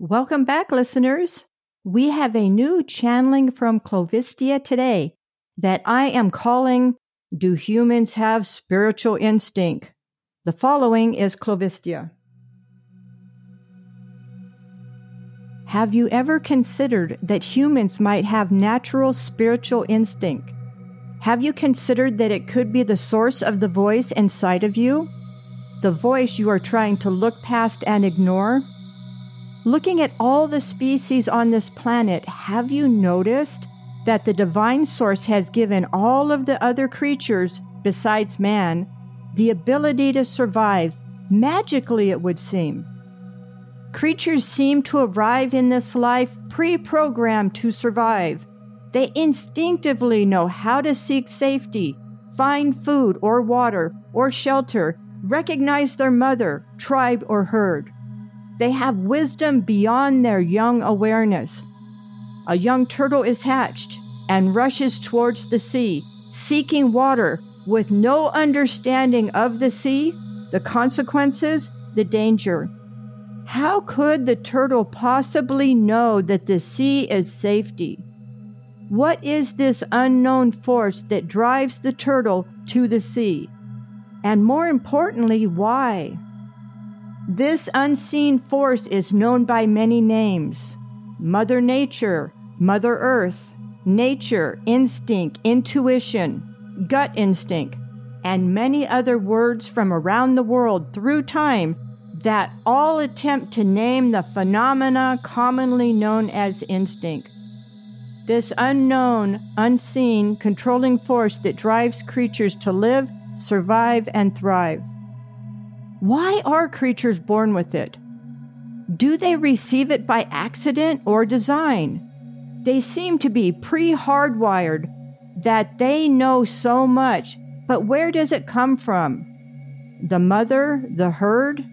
Welcome back, listeners. We have a new channeling from Clovistia today that I am calling Do Humans Have Spiritual Instinct? The following is Clovistia. Have you ever considered that humans might have natural spiritual instinct? Have you considered that it could be the source of the voice inside of you? The voice you are trying to look past and ignore? Looking at all the species on this planet, have you noticed that the divine source has given all of the other creatures, besides man, the ability to survive, magically, it would seem? Creatures seem to arrive in this life pre programmed to survive. They instinctively know how to seek safety, find food or water or shelter, recognize their mother, tribe, or herd. They have wisdom beyond their young awareness. A young turtle is hatched and rushes towards the sea, seeking water with no understanding of the sea, the consequences, the danger. How could the turtle possibly know that the sea is safety? What is this unknown force that drives the turtle to the sea? And more importantly, why? This unseen force is known by many names Mother Nature, Mother Earth, nature, instinct, intuition, gut instinct, and many other words from around the world through time that all attempt to name the phenomena commonly known as instinct. This unknown, unseen, controlling force that drives creatures to live, survive, and thrive. Why are creatures born with it? Do they receive it by accident or design? They seem to be pre hardwired that they know so much, but where does it come from? The mother, the herd?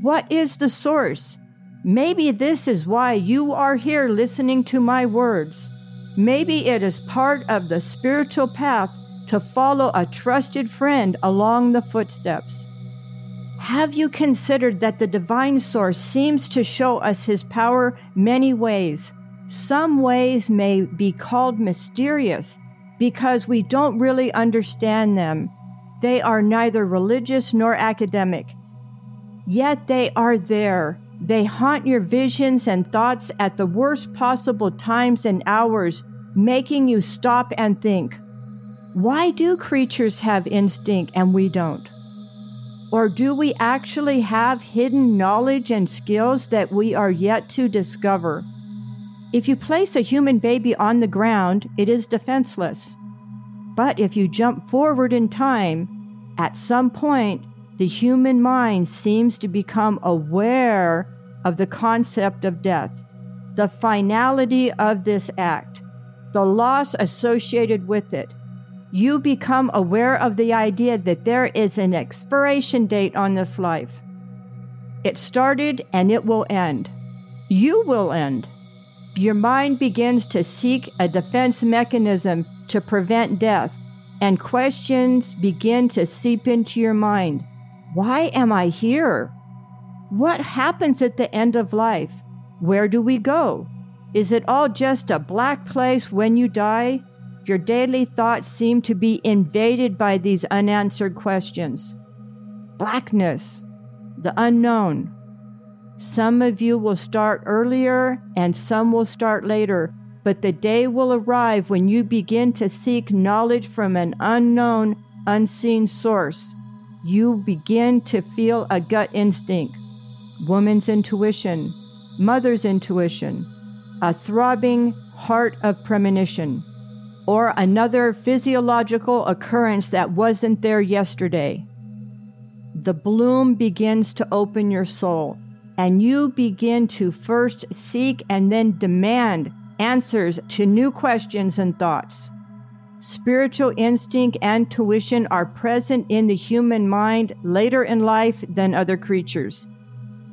What is the source? Maybe this is why you are here listening to my words. Maybe it is part of the spiritual path to follow a trusted friend along the footsteps. Have you considered that the divine source seems to show us his power many ways? Some ways may be called mysterious because we don't really understand them. They are neither religious nor academic. Yet they are there. They haunt your visions and thoughts at the worst possible times and hours, making you stop and think. Why do creatures have instinct and we don't? Or do we actually have hidden knowledge and skills that we are yet to discover? If you place a human baby on the ground, it is defenseless. But if you jump forward in time, at some point, the human mind seems to become aware of the concept of death, the finality of this act, the loss associated with it, you become aware of the idea that there is an expiration date on this life. It started and it will end. You will end. Your mind begins to seek a defense mechanism to prevent death, and questions begin to seep into your mind. Why am I here? What happens at the end of life? Where do we go? Is it all just a black place when you die? Your daily thoughts seem to be invaded by these unanswered questions. Blackness, the unknown. Some of you will start earlier and some will start later, but the day will arrive when you begin to seek knowledge from an unknown, unseen source. You begin to feel a gut instinct, woman's intuition, mother's intuition, a throbbing heart of premonition or another physiological occurrence that wasn't there yesterday. The bloom begins to open your soul, and you begin to first seek and then demand answers to new questions and thoughts. Spiritual instinct and tuition are present in the human mind later in life than other creatures.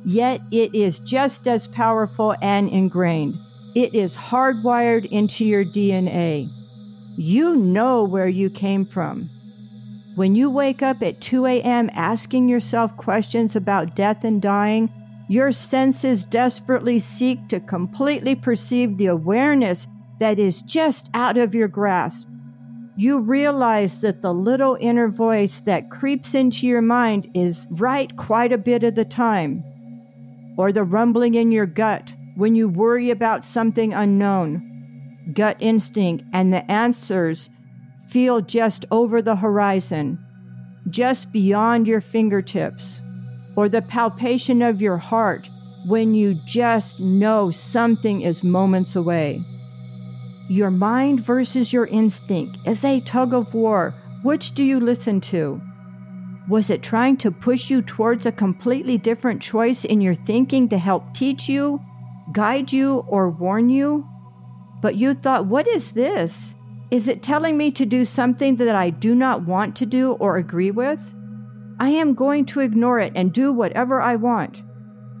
Yet it is just as powerful and ingrained. It is hardwired into your DNA. You know where you came from. When you wake up at 2 a.m. asking yourself questions about death and dying, Your senses desperately seek to completely perceive the awareness that is just out of your grasp. You realize that the little inner voice that creeps into your mind is right quite a bit of the time. Or the rumbling in your gut when you worry about something unknown. Gut instinct and the answers feel just over the horizon, just beyond your fingertips or the palpation of your heart when you just know something is moments away. Your mind versus your instinct is a tug of war. Which do you listen to? Was it trying to push you towards a completely different choice in your thinking to help teach you, guide you, or warn you? But you thought, what is this? Is it telling me to do something that I do not want to do or agree with? I am going to ignore it and do whatever I want.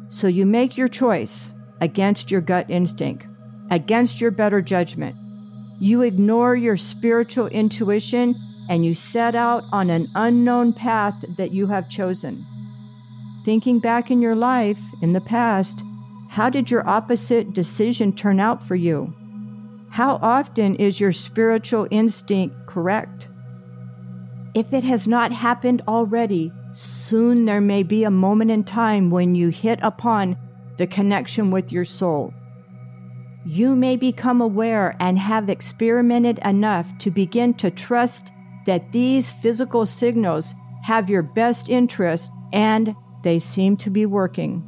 So you make your choice against your gut instinct, against your better judgment. You ignore your spiritual intuition and you set out on an unknown path that you have chosen. Thinking back in your life in the past, how did your opposite decision turn out for you? How often is your spiritual instinct correct? If it has not happened already, soon there may be a moment in time when you hit upon the connection with your soul. You may become aware and have experimented enough to begin to trust that these physical signals have your best interest and they seem to be working.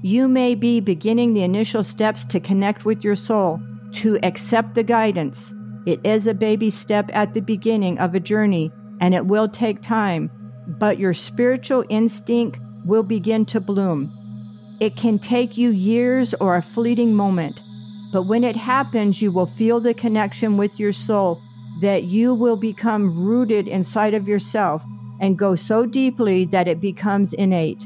You may be beginning the initial steps to connect with your soul, to accept the guidance. It is a baby step at the beginning of a journey and it will take time, but your spiritual instinct will begin to bloom. It can take you years or a fleeting moment, but when it happens, you will feel the connection with your soul that you will become rooted inside of yourself and go so deeply that it becomes innate.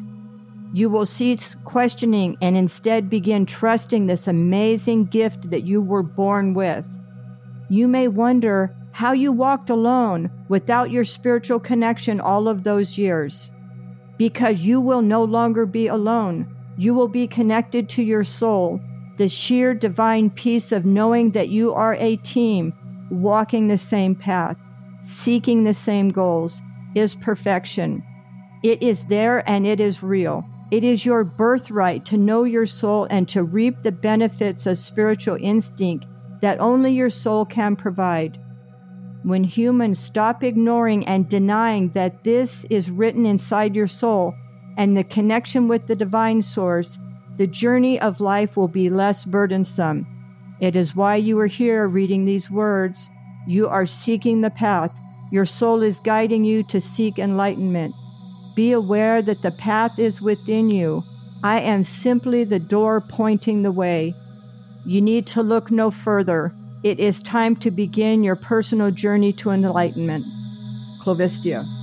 You will cease questioning and instead begin trusting this amazing gift that you were born with. You may wonder how you walked alone without your spiritual connection all of those years. Because you will no longer be alone. You will be connected to your soul, the sheer divine peace of knowing that you are a team walking the same path, seeking the same goals, is perfection. It is there and it is real. It is your birthright to know your soul and to reap the benefits of spiritual instinct that only your soul can provide when humans stop ignoring and denying that this is written inside your soul and the connection with the divine source, the journey of life will be less burdensome. It is why you are here reading these words. You are seeking the path. Your soul is guiding you to seek enlightenment. Be aware that the path is within you. I am simply the door pointing the way. You need to look no further. It is time to begin your personal journey to enlightenment. Clovistia.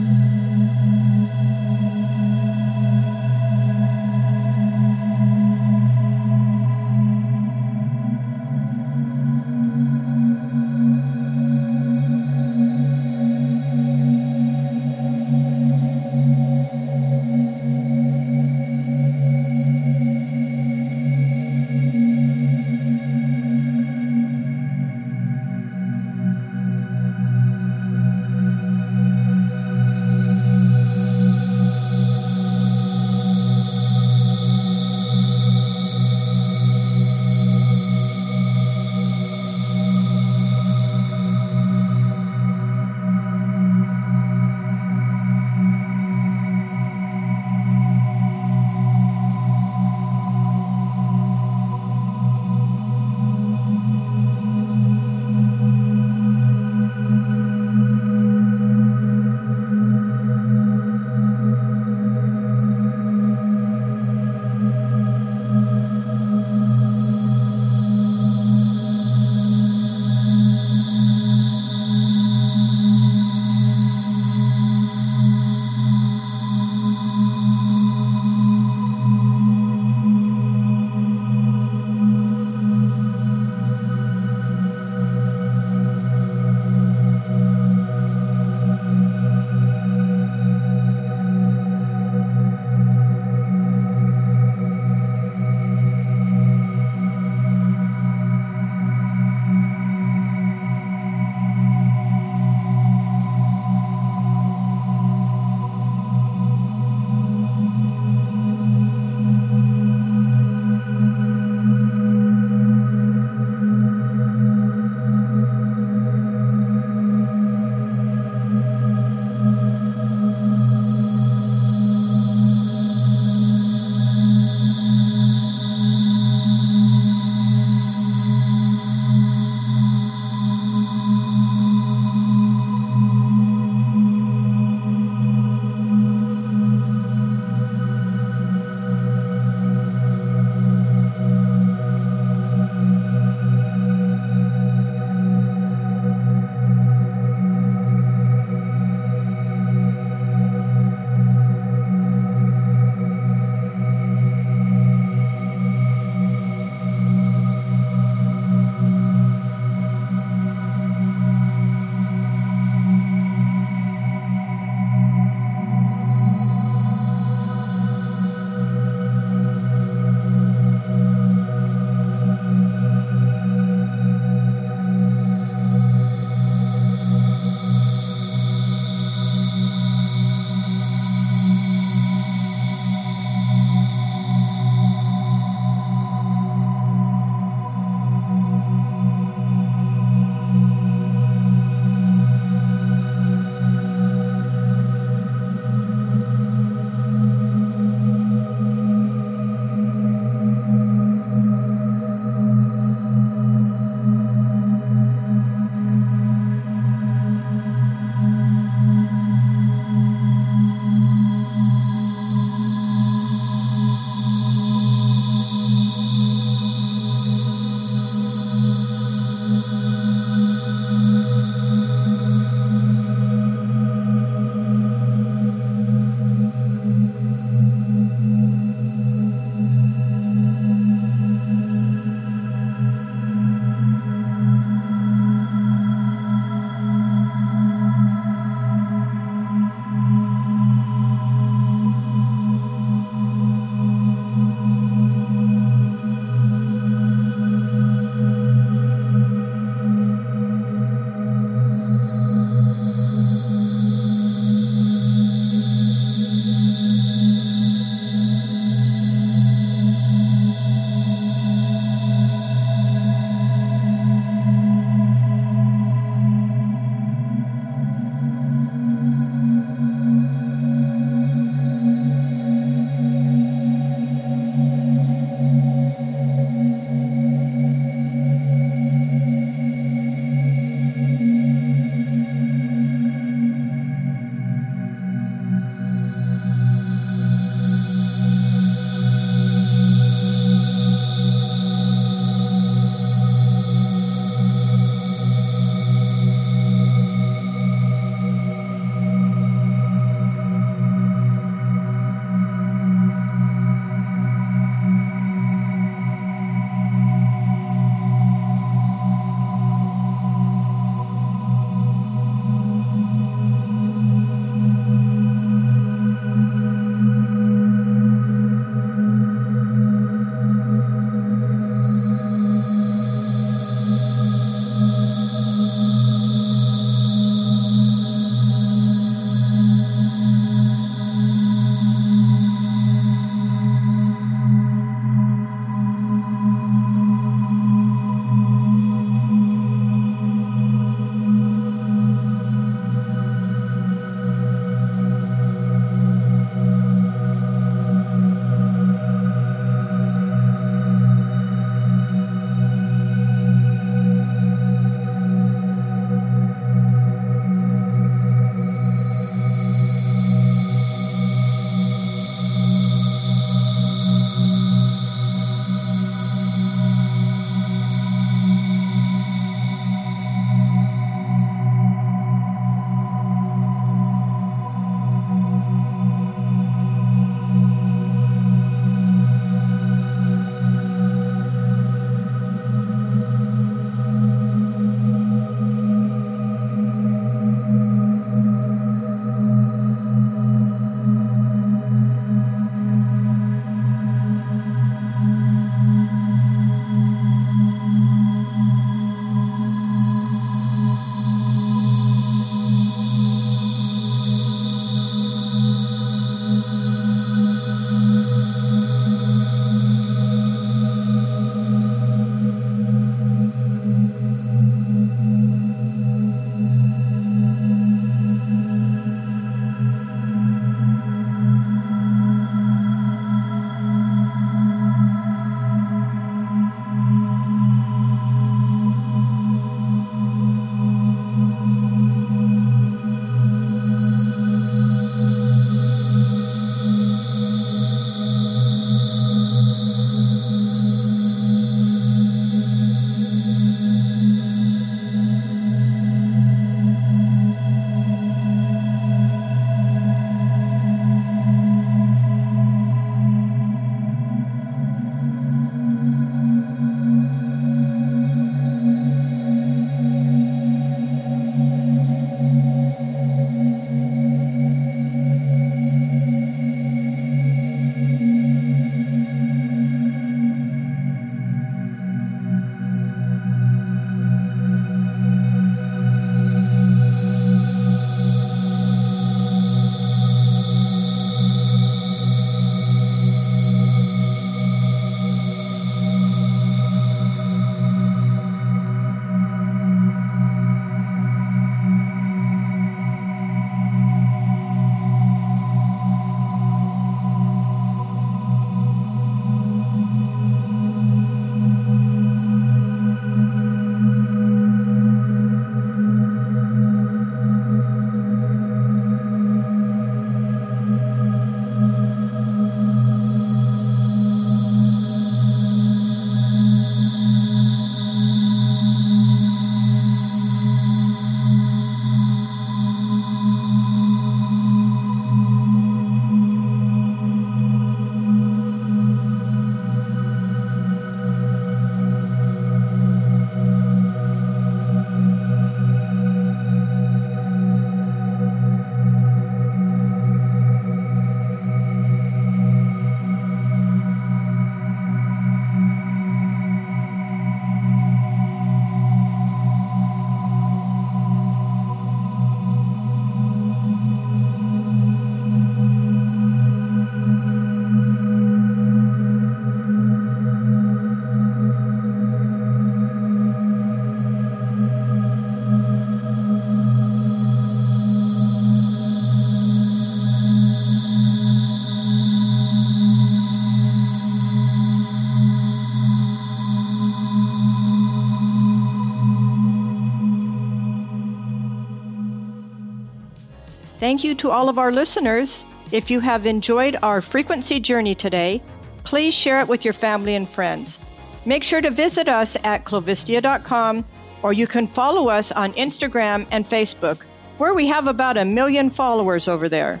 Thank you to all of our listeners. If you have enjoyed our frequency journey today, please share it with your family and friends. Make sure to visit us at clovistia.com or you can follow us on Instagram and Facebook, where we have about a million followers over there.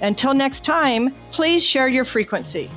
Until next time, please share your frequency.